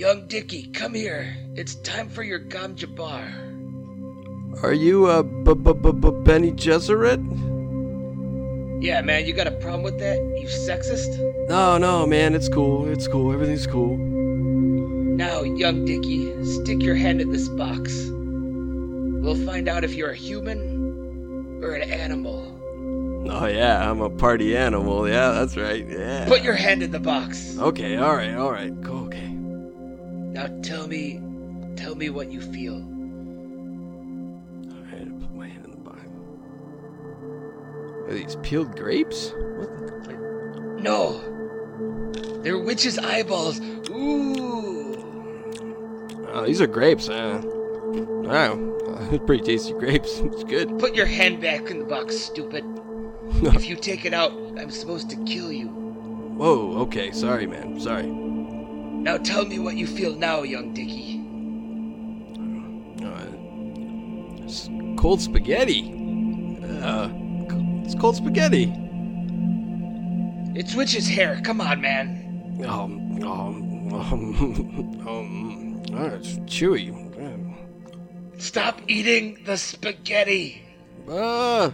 Young Dicky, come here. It's time for your Gom Jabbar. Are you uh b b b b Bene Gesserit? Yeah, man, you got a problem with that? You sexist? No, no, man, it's cool. It's cool. Everything's cool. Now, young Dicky, stick your hand in this box. We'll find out if you're a human or an animal. Oh yeah, I'm a party animal. Yeah, that's right. Yeah. Put your hand in the box. Okay, all right, all right. Cool. Now tell me, tell me what you feel. All right, I put my hand in the box. Are these peeled grapes? What? The... No, they're witches' eyeballs. Ooh. Oh, these are grapes. Uh, wow, pretty tasty grapes. It's good. Put your hand back in the box, stupid. if you take it out, I'm supposed to kill you. Whoa. Okay. Sorry, man. Sorry. Now tell me what you feel now, young Dicky. Uh, it's cold spaghetti. Uh, it's cold spaghetti. It's witch's hair. Come on, man. Um, um, um, um, oh, it's chewy. Stop eating the spaghetti. Uh,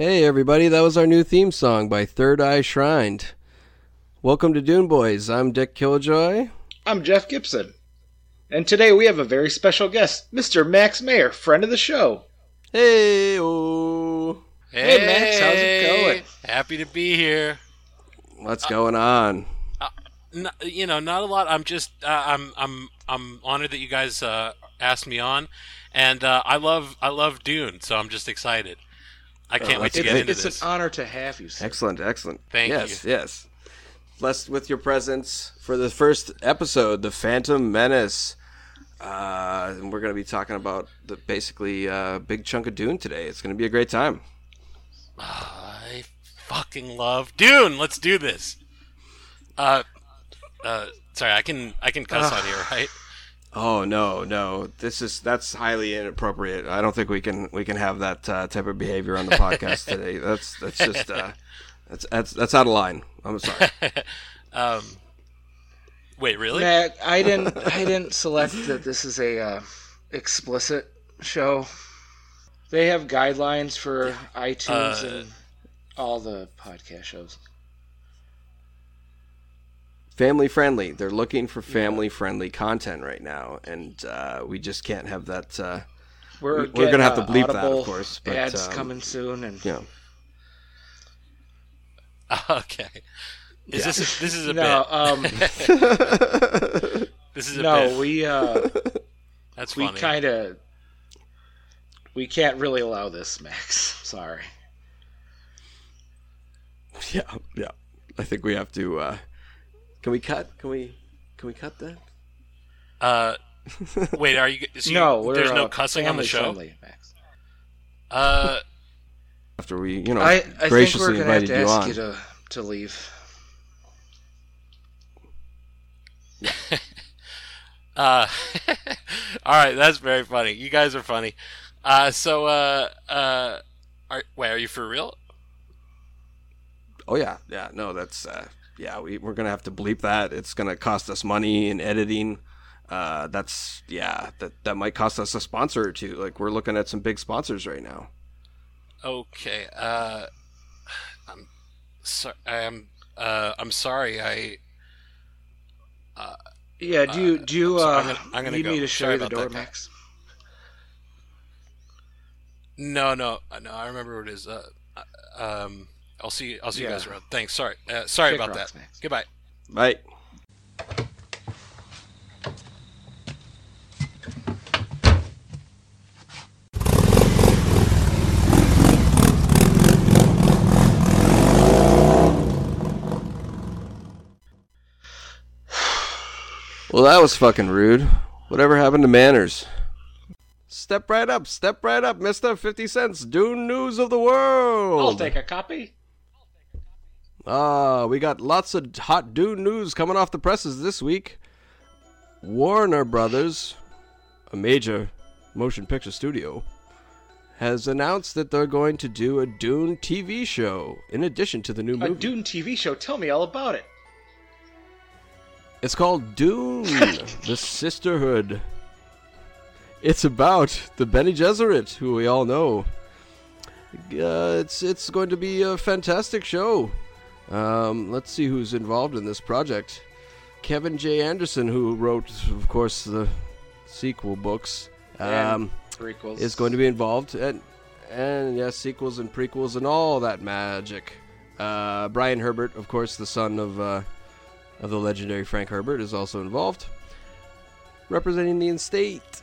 Hey everybody, that was our new theme song by Third Eye Shrined. Welcome to Dune Boys. I'm Dick Killjoy. I'm Jeff Gibson. And today we have a very special guest, Mr. Max Mayer, friend of the show. Hey, oh, Hey, Max, how's it going? Happy to be here. what's going on? N- you know, not a lot. I'm just, uh, I'm, I'm, I'm honored that you guys uh, asked me on, and uh, I love, I love Dune, so I'm just excited. I can't Oh, wait to get great. into it's this. It's an honor to have you. Sir. Excellent, excellent. Thank yes, you. yes. yes. Blessed with your presence for the first episode, The Phantom Menace. Uh, and we're going to be talking about the basically uh, big chunk of Dune today. It's going to be a great time. I fucking love Dune. Let's do this. Uh, uh, sorry, I can, I can cuss out here, right? Oh no, no! This is that's highly inappropriate. I don't think we can we can have that uh, type of behavior on the podcast today. That's that's just uh, that's that's that's out of line. I'm sorry. Um, wait, really? Matt, I didn't. I didn't select that this is a uh, explicit show. They have guidelines for iTunes Uh, and all the podcast shows. Family friendly. They're looking for family friendly content right now, and uh, we just can't have that. Uh, We're, we're gonna have to uh, bleep that, of course, but, ads um, coming soon, and yeah. Okay. Is this a, this is a no, um. This is a no, bit. we uh, That's we kind of we can't really allow this, Max. Sorry. yeah, yeah. I think we have to. Uh, can we cut? Can we? Can we cut that? Uh, wait, are you? So you no, we're, there's no uh, cussing on the show. friendly, Max. Uh, After we, you know, I, I think graciously we're gonna have invited to you ask on. you to to leave. uh, all right, that's very funny. You guys are funny. Uh, so uh, uh, are, wait, are you for real? Oh yeah, yeah. No, that's uh, yeah. We we're gonna have to bleep that. It's gonna cost us money in editing. Uh, that's yeah. That that might cost us a sponsor or two. Like we're looking at some big sponsors right now. Okay. Uh, I'm sorry. I'm uh, I'm sorry. I Yeah, do you do you so uh, I'm gonna- I'm gonna need go. me to show you the door, that. Max? no no uh, no. I remember what it is. Uh, uh, um, I'll see. I'll see you guys around. Thanks. Sorry. Uh, sorry Kick about that. Max. Goodbye. Bye. Well, that was fucking rude. Whatever happened to manners? Step right up, step right up, mister. 50 cents. Dune News of the World. I'll take a copy. Ah, we got lots of hot Dune news coming off the presses this week. Warner Brothers, a major motion picture studio, has announced that they're going to do a Dune TV show in addition to the new movie. A. Dune TV show. Tell me all about it. It's called Dune: The Sisterhood. It's about the Bene Gesserit, who we all know. Uh, it's it's going to be a fantastic show. Um, let's see who's involved in this project. Kevin J. Anderson, who wrote, of course, the sequel books, um, Prequels. is going to be involved, and and yes, sequels and prequels and all that magic. Uh, Brian Herbert, of course, the son of uh, of the legendary Frank Herbert, is also involved, representing the estate.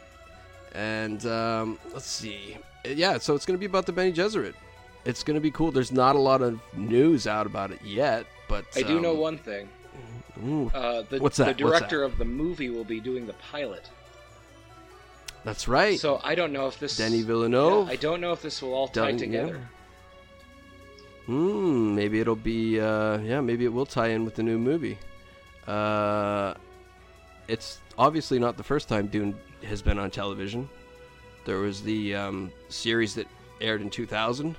And um, let's see, yeah, so it's going to be about the Bene Gesserit. It's going to be cool. There's not a lot of news out about it yet, but I do know um, one thing. ooh, Uh, the, What's that? the director of the movie will be doing the pilot. that's right. So I don't know if this. Denis Villeneuve. Yeah, I don't know if this will all tie together. yeah. Hmm, maybe it'll be, uh, yeah, maybe it will tie in with the new movie. Uh, it's obviously not the first time Dune has been on television. There was the um, series that aired in 2000,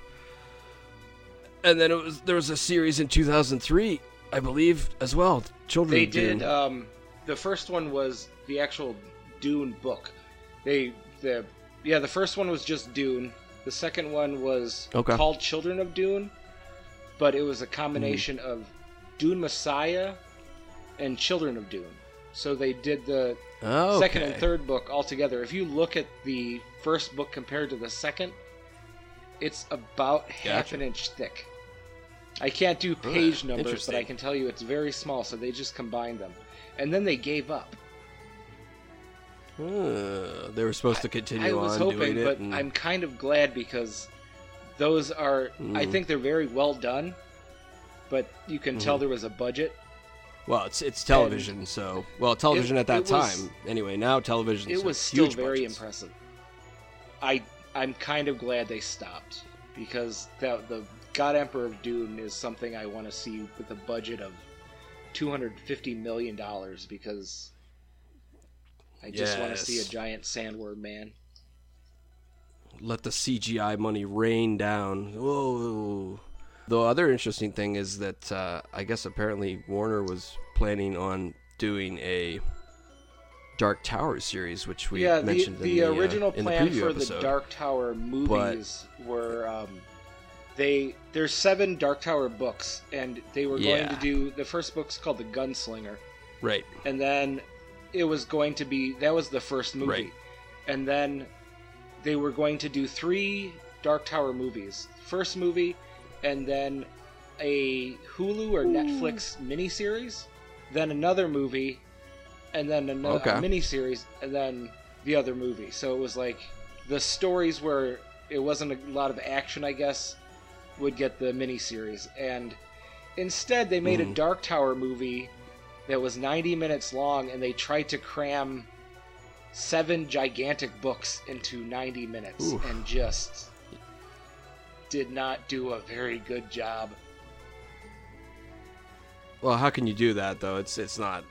and then it was there was a series in 2003, I believe, as well. Children They of Dune. did. Um, the first one was the actual Dune book. They the yeah the first one was just Dune. The second one was Okay. called Children of Dune, but it was a combination of Dune Messiah and Children of Dune. So they did the oh, second and third book all together. If you look at the first book compared to the second, it's about half Gotcha. an inch thick. I can't do page numbers, but. I can tell you it's very small, so they just combined them. And then they gave up. Uh, they were supposed to continue I was on hoping, but and- I'm kind of glad because those are, I Mm. think they're very well done, but you can Mm-hmm. tell there was a budget. Well, it's it's television, so well, television at that it was- time. Anyway, now television. It was still very budgets. impressive. I I'm kind of glad they stopped because the the God Emperor of Dune is something I want to see with a budget of 250 million dollars because I just want to see a giant sandworm man. Let the CGI money rain down. Whoa. The other interesting thing is that uh, I guess apparently Warner was planning on doing a Dark Tower series, which we yeah, the, mentioned the in the original uh, in the plan preview for episode. the Dark Tower movies were um, they there's seven Dark Tower books, and they were going Yeah. to do the first book's called the Gunslinger, right. and then it was going to be that was the first movie, Right. and then they were going to do three Dark Tower movies. First movie, and then a Hulu or Netflix miniseries, then another movie, and then another Okay. miniseries, and then the other movie. So it was like the stories where it wasn't a lot of action, I guess, would get the mini series. and instead they made a Mhm. Dark Tower movie that was 90 minutes long, and they tried to cram seven gigantic books into 90 minutes, Oof. and just did not do a very good job. Well, how can you do that though? It's it's not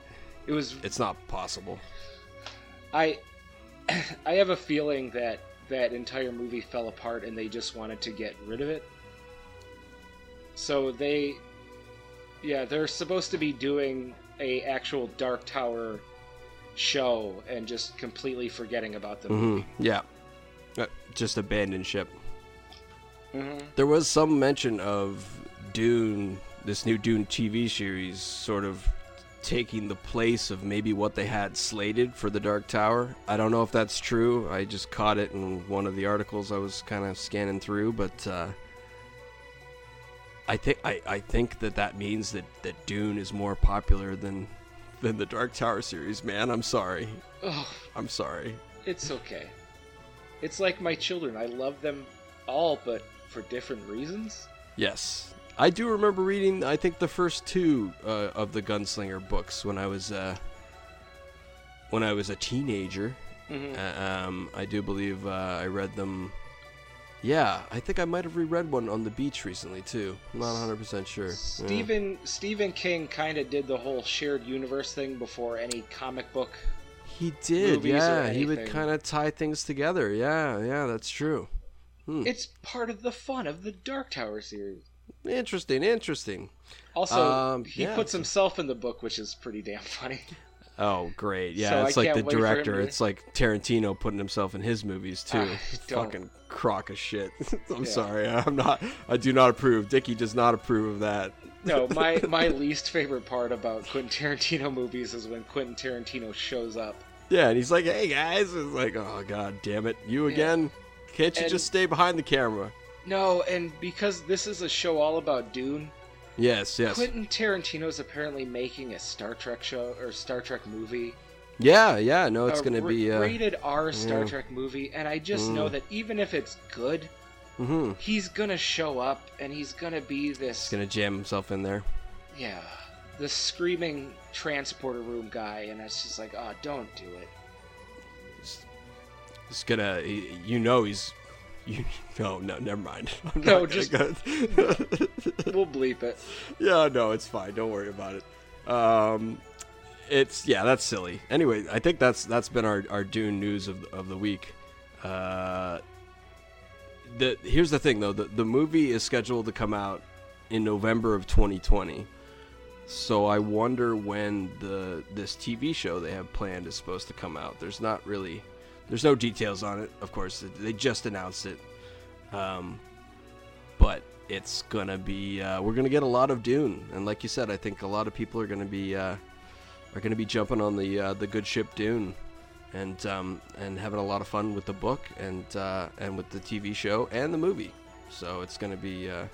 It was it's not possible. I I have a feeling that that entire movie fell apart and they just wanted to get rid of it. So they Yeah, they're supposed to be doing a actual Dark Tower show and just completely forgetting about the hmm movie. Yeah. Uh, just abandoned ship. hmm There was some mention of Dune, this new Dune TV series, sort of taking the place of maybe what they had slated for the Dark Tower. I don't know if that's true. I just caught it in one of the articles I was kind of scanning through, but uh, I think I, I think that that means that, that Dune is more popular than than the Dark Tower series. Man, I'm sorry. Oh, I'm sorry. it's okay. It's like my children. I love them all, but for different reasons. Yes. I do remember reading, I think, the first two uh, of the Gunslinger books when I was uh, when I was a teenager. hmm Uh, um, I do believe uh, I read them. Yeah, I think I might have reread one on the beach recently too. I'm not 100 percent sure. Yeah. Stephen Stephen King kind of did the whole shared universe thing before any comic book. He did, yeah. He would kind of tie things together. Yeah, yeah, that's true. Hmm. It's part of the fun of the Dark Tower series. Interesting, interesting. Also, Um, he yeah. puts himself in the book, which is pretty damn funny. Oh, great. Yeah, So it's I like the can't wait for him director. to- It's like Tarantino putting himself in his movies too. Don't. Fucking crock of shit. I'm Yeah. sorry. I'm not I do not approve. Dickie does not approve of that. No, my my least favorite part about Quentin Tarantino movies is when Quentin Tarantino shows up. Yeah, and he's like, "Hey guys." It's like, "Oh god damn it. You Yeah. again? Can't you And- just stay behind the camera?" No, and because this is a show all about Dune, Yes, yes. Quentin Tarantino's apparently making a Star Trek show or Star Trek movie. Yeah, yeah. No, it's going to ra- be uh rated R Star yeah. Trek movie, and I just know Mm. that even if it's good, mhm. he's gonna show up and he's gonna be this He's going to jam himself in there. yeah, the screaming transporter room guy, and it's just like, oh, don't do it. He's going to you know he's you no, no, never mind. I'm No, just- go- We'll bleep it. Yeah, no, it's fine. Don't worry about it. Um, it's yeah, that's silly. Anyway, I think that's that's been our, our Dune news of, of the week. Uh, the here's the thing though, the the movie is scheduled to come out in November of 2020. So I wonder when the this TV show they have planned is supposed to come out. There's not really there's no details on it. Of course, they just announced it. Um, but it's gonna be uh, we're gonna get a lot of Dune, and like you said, I think a lot of people are gonna be uh, are gonna be jumping on the uh, the good ship Dune, and um, and having a lot of fun with the book and uh, and with the TV show and the movie. So it's gonna be uh,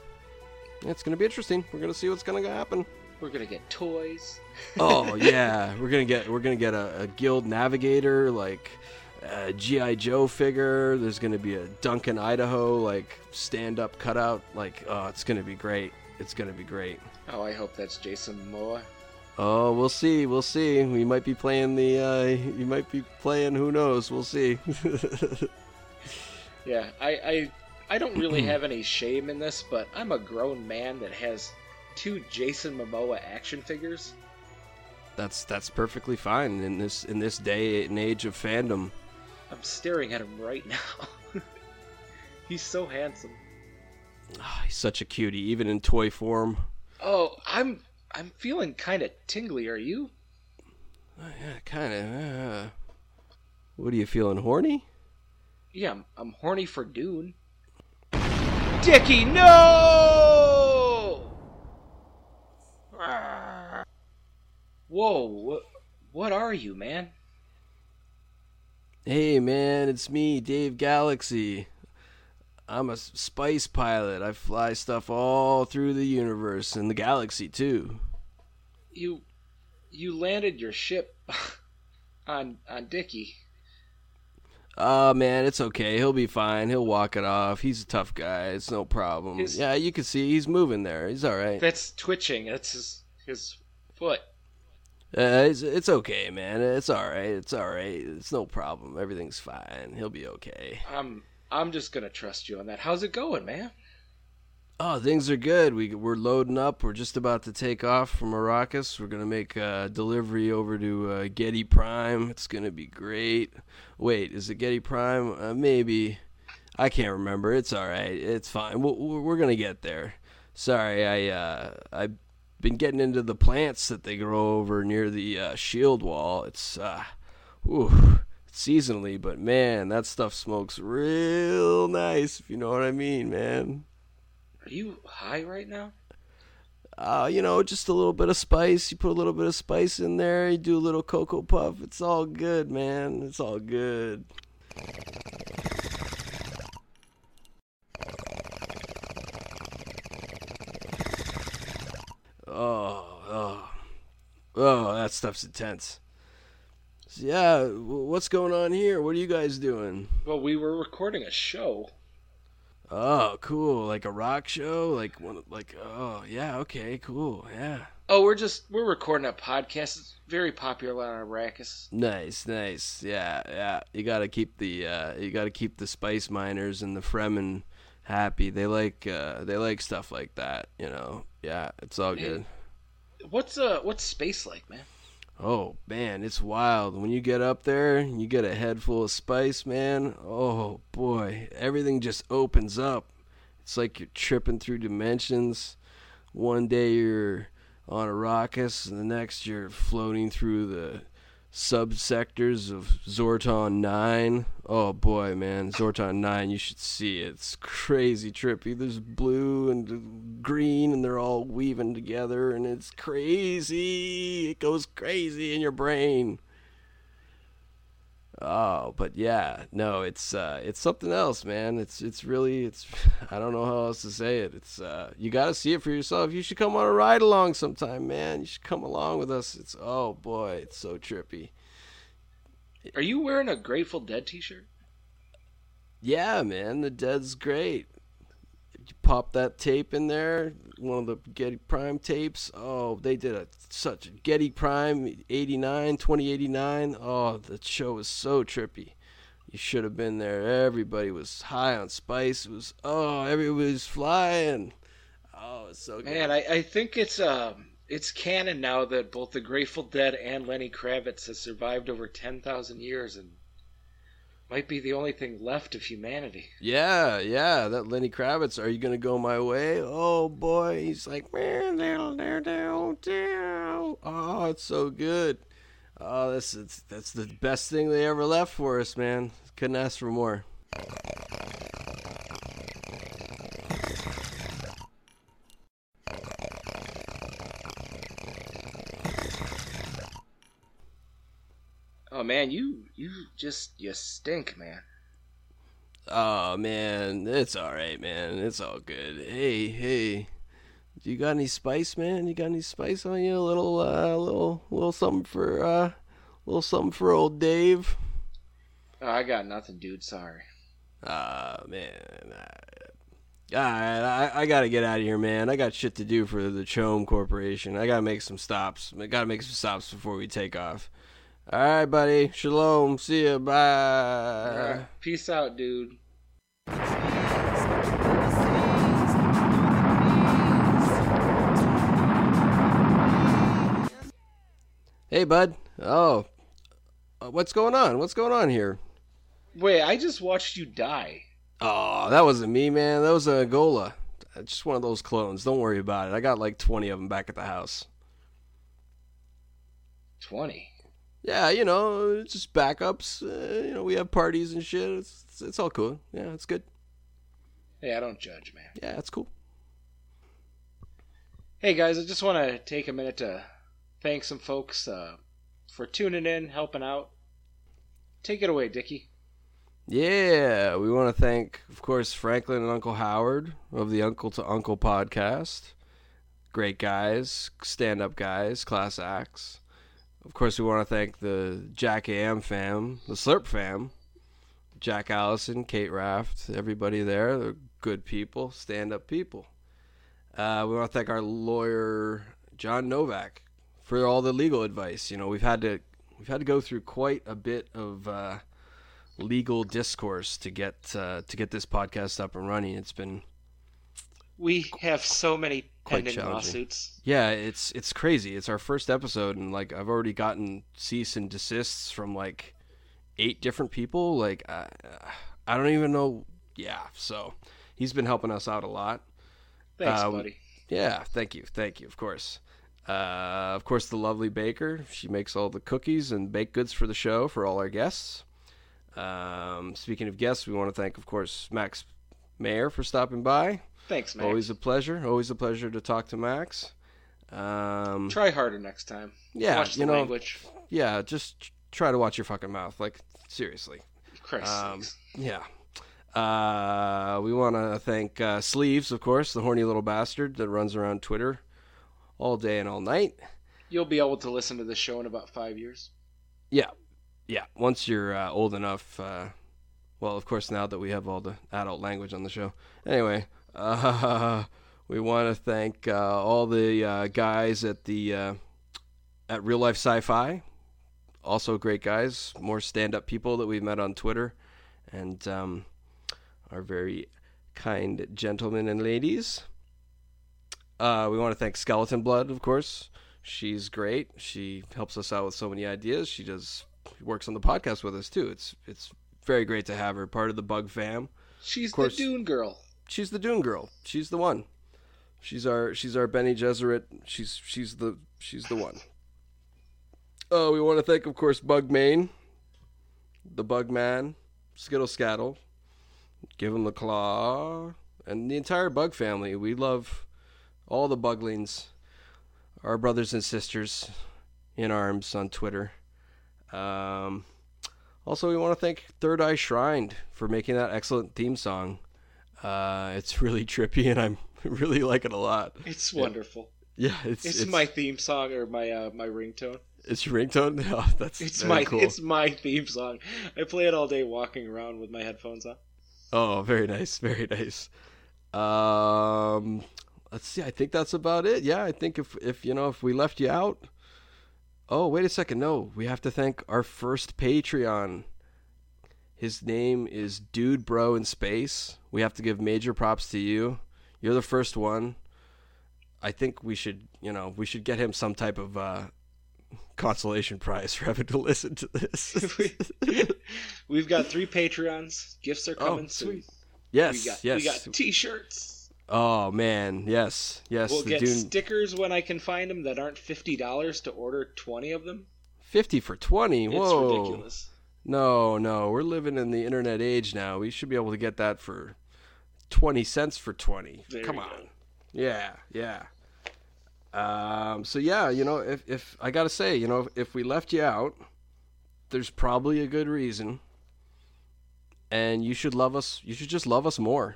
it's gonna be interesting. We're gonna see what's gonna happen. We're gonna get toys. Oh yeah, we're gonna get we're gonna get a, a guild navigator like GI Joe figure. There's gonna be a Duncan Idaho like stand up cutout. Like oh, it's gonna be great. It's gonna be great. Oh, I hope that's Jason Momoa. Oh, we'll see. We'll see. We might be playing the. Uh, you might be playing. Who knows? We'll see. Yeah, I, I, I don't really have any shame in this, but I'm a grown man that has two Jason Momoa action figures. that's that's perfectly fine in this in this day and age of fandom. I'm staring at him right now. He's so handsome. Ah, he's such a cutie, even in toy form. Oh, I'm I'm feeling kind of tingly. Are you? Oh, yeah, kind of. Uh, what are you feeling? Horny? Yeah, I'm, I'm horny for Dune. Dickie, no! Whoa, what, what are you, man? Hey man, it's me, Dave Galaxy. I'm a spice pilot. I fly stuff all through the universe and the galaxy too. You, you landed your ship on on Dickie. Oh man, it's okay. He'll be fine. He'll walk it off. He's a tough guy. It's no problem. His- yeah, you can see he's moving there. He's all right. That's twitching. That's his his foot. Uh, it's, it's okay, man. It's all right. It's all right. It's no problem. Everything's fine. He'll be okay. I'm I'm just gonna trust you on that. How's it going, man? Oh, things are good. We we're loading up. We're just about to take off from Arrakis. We're gonna make a delivery over to uh, Giedi Prime. It's gonna be great. Wait, is it Giedi Prime? Uh, maybe. I can't remember. It's all right. It's fine. We'll, we're we're gonna get there. Sorry, I uh, I been getting into the plants that they grow over near the uh, shield wall. It's uh, ooh, seasonally, but man, that stuff smokes real nice. If you know what I mean, man. Are you high right now? Uh, you know, just a little bit of spice. You put a little bit of spice in there. You do a little cocoa puff. It's all good, man. It's all good. Oh, oh, oh, that stuff's intense. So, yeah, what's going on here? What are you guys doing? Well, we were recording a show. Oh, cool. Like a rock show? Like one like oh, yeah, okay, cool. Yeah. Oh, we're just we're recording a podcast. It's very popular on Arrakis. Nice, nice. Yeah, yeah. You got to keep the uh you got to keep the spice miners and the Fremen happy. They like uh they like stuff like that, you know. Yeah, it's all good. What's uh what's space like, man? Oh, man, it's wild. When you get up there, you get a head full of spice, man. Oh, boy. Everything just opens up. It's like you're tripping through dimensions. One day you're on a Arrakis, and the next you're floating through the subsectors of Zorton 9. Oh boy, man, Zorton 9, you should see it. It's crazy trippy. There's blue and green, and they're all weaving together, and it's crazy. It goes crazy in your brain. Oh, but yeah, no, it's uh, it's something else, man. It's it's really it's I don't know how else to say it. It's uh, you got to see it for yourself. You should come on a ride along sometime, man. You should come along with us. It's oh boy, it's so trippy. Are you wearing a Grateful Dead t-shirt? Yeah, man, the Dead's great. You pop that tape in there, one of the Giedi Prime tapes. Oh, they did a such Giedi Prime 89, 2089. Oh, the show was so trippy. You should have been there. Everybody was high on spice. It was oh, everybody was flying. Oh, it's so good. Man, I, I think it's um it's canon now that both the Grateful Dead and Lenny Kravitz has survived over ten thousand years and might be the only thing left of humanity. Yeah, yeah, that Lenny Kravitz. Are you gonna go my way? Oh boy, he's like, down. Oh, oh, it's so good. Oh, that's that's the best thing they ever left for us, man. Couldn't ask for more. Oh man, you you just you stink, man. Oh man, it's all right, man. It's all good. Hey, hey, you got any spice, man? You got any spice on you? A little, uh, little, little something for, uh, little something for old Dave. Oh, I got nothing, dude. Sorry. Ah, man. All right, I, I gotta get out of here, man. I got shit to do for the CHOAM Corporation. I gotta make some stops. I gotta make some stops before we take off. All right, buddy. Shalom. See ya. Bye. Alright, Peace out, dude. Hey, bud. Oh, uh, what's going on? What's going on here? Wait, I just watched you die. Oh, that wasn't me, man. That was a ghola. Just one of those clones. Don't worry about it. I got like 20 of them back at the house. Twenty. Yeah, you know, it's just backups. Uh, you know, we have parties and shit. It's, it's, it's all cool. Yeah, it's good. Hey, I don't judge, man. Yeah, it's cool. Hey guys, I just want to take a minute to thank some folks uh, for tuning in, helping out. Take it away, Dickie. Yeah, we want to thank, of course, Franklin and Uncle Howard of the Uncle to Uncle podcast. Great guys, stand up guys, class acts. Of course, we want to thank the Jack AM fam, the Slurp fam, Jack Allison, Kate Raft, everybody there. They're good people, stand up people. Uh, we want to thank our lawyer, John Novak, for all the legal advice. You know, we've had to we've had to go through quite a bit of uh, legal discourse to get uh, to get this podcast up and running. It's been We have so many pending lawsuits. yeah, it's it's crazy. It's our first episode, and like I've already gotten cease and desists from like eight different people. Like I, I don't even know. Yeah, so he's been helping us out a lot. Thanks, Um, buddy. Yeah, thank you, thank you, of course. Uh, of course, the lovely baker. She makes all the cookies and baked goods for the show for all our guests. Um, speaking of guests, we want to thank, of course, Max Mayer for stopping by. Thanks, man. Always a pleasure. Always a pleasure to talk to Max. Um, Try harder next time. yeah, Watch the you know, language. yeah, just try to watch your fucking mouth. Like seriously. Christ Um, yeah. Uh, we want to thank uh, Sleeves, of course, the horny little bastard that runs around Twitter all day and all night. You'll be able to listen to the show in about five years. Yeah, yeah. Once you're uh, old enough, uh, well, of course, now that we have all the adult language on the show. Anyway, uh, we want to thank uh, all the uh, guys at the uh, at Real Life Sci-Fi. Also, great guys, more stand-up people that we've met on Twitter, and um, our very kind gentlemen and ladies. Uh, we want to thank Skeleton Blood, of course. She's great. She helps us out with so many ideas. She does works on the podcast with us too. It's it's very great to have her part of the Bug fam. She's the course. Dune girl. She's the Dune girl. She's the one. She's our she's our Bene Gesserit. She's she's the she's the one. Oh, we want to thank, of course, Bug Main, the Bug Man, Skittle Scattle, Give him the claw, and the entire Bug family. We love all the Buglings, our brothers and sisters in arms on Twitter. Um, also, we want to thank Third Eye Shrined for making that excellent theme song. Uh, it's really trippy, and I'm really like it a lot. It's wonderful. Yeah, it's It's, my theme song or my uh, my ringtone. it's your ringtone. Oh, that's It's my cool. it's my theme song. I play it all day walking around with my headphones on. Oh, very nice, very nice. Um, let's see. I think that's about it. Yeah, I think if if you know if we left you out. Oh, wait a second. No, we have to thank our first Patreon. His name is Dude Bro in Space. We have to give major props to you. You're the first one. I think we should, you know, we should get him some type of uh, consolation prize for having to listen to this. We've got three Patreons. Gifts are coming oh, soon. Yes, We got yes. we got T-shirts. Oh man, yes, yes. We'll get Dune stickers when I can find them that aren't fifty dollars to order twenty of them. fifty for twenty. It's Whoa! ridiculous. No, no, we're living in the internet age now. We should be able to get that for twenty cents for twenty. There Come on. go. Yeah, yeah. Um. So yeah, you know, if if I gotta say, you know, if, if we left you out, there's probably a good reason. And you should love us. You should just love us more.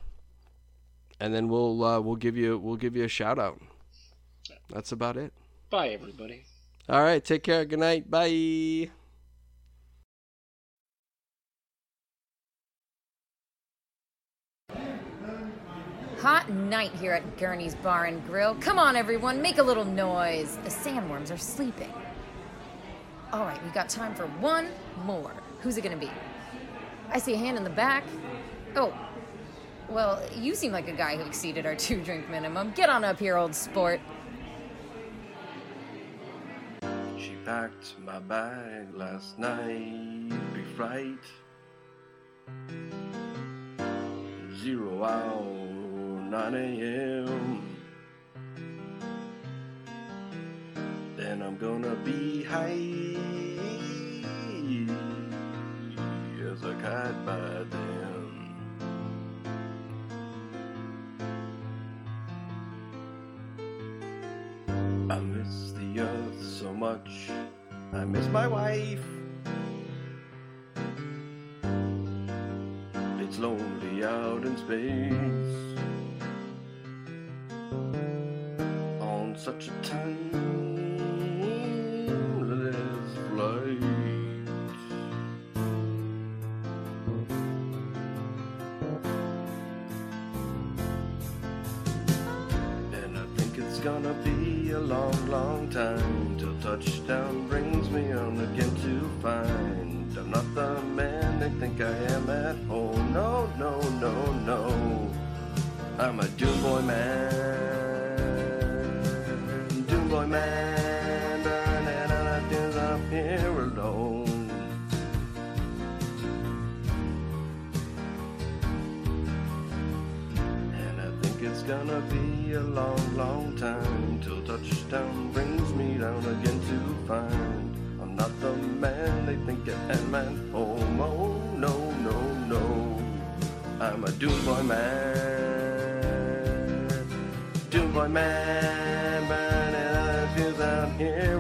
And then we'll uh, we'll give you we'll give you a shout out. That's about it. Bye, everybody. All right. Take care. Good night. Bye. Hot night here at Gurney's Bar and Grill. Come on, everyone, make a little noise. The sandworms are sleeping. All right, we got time for one more. Who's it gonna be? I see a hand in the back. Oh, well, you seem like a guy who exceeded our two drink minimum. Get on up here, old sport. She packed my bag last night, pre-flight. Zero hour, 9 a.m. Then I'm gonna be high as a kite by then. I miss the earth so much. I miss my wife. It's lonely out in space. Such a timeless touchdown brings me down again to find I'm not the man they think I am at home. Oh no, no, no, I'm a Doom Boy man, Doom Boy man, burning out feels out here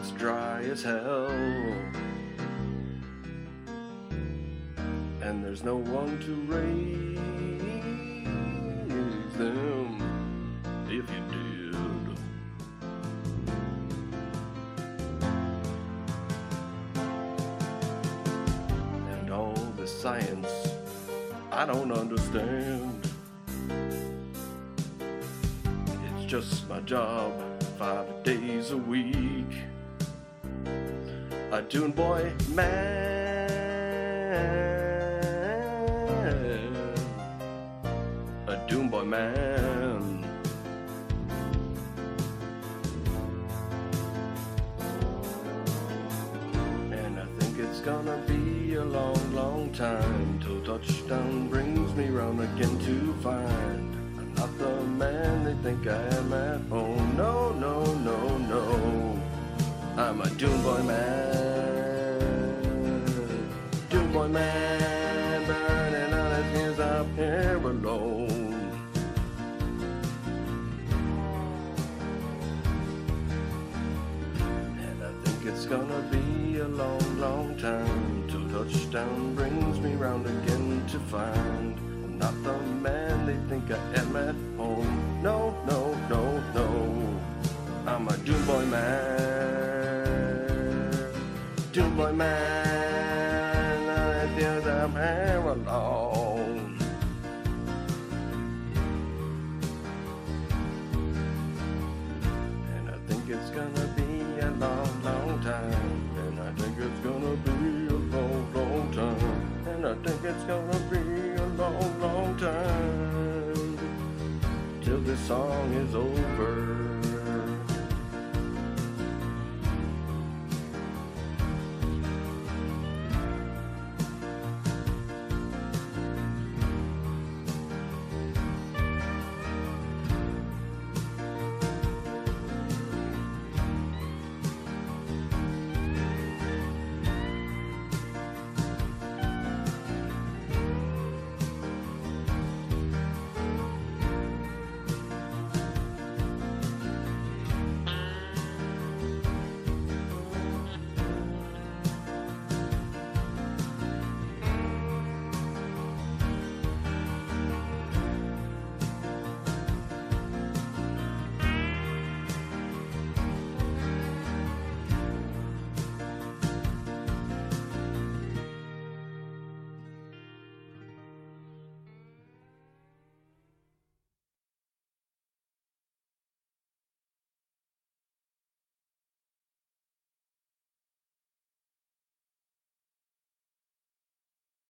it's dry as hell. And there's no one to raise them if you did. And all the science I don't understand. It's just my job, five days a week. A Dune Boy man. A Doom Boy man. And I think it's gonna be a long, long time till touchdown brings me round again to find I'm not the man they think I am at home. No, no, no, no. I'm a Doom Boy man. Man, burning on his knees up here alone. And I think it's gonna be a long, long time till touchdown brings me round again to find I'm not the man they think I am at home. No, no, no, no. I'm a Doom Boy man. Doom Boy man. song is over.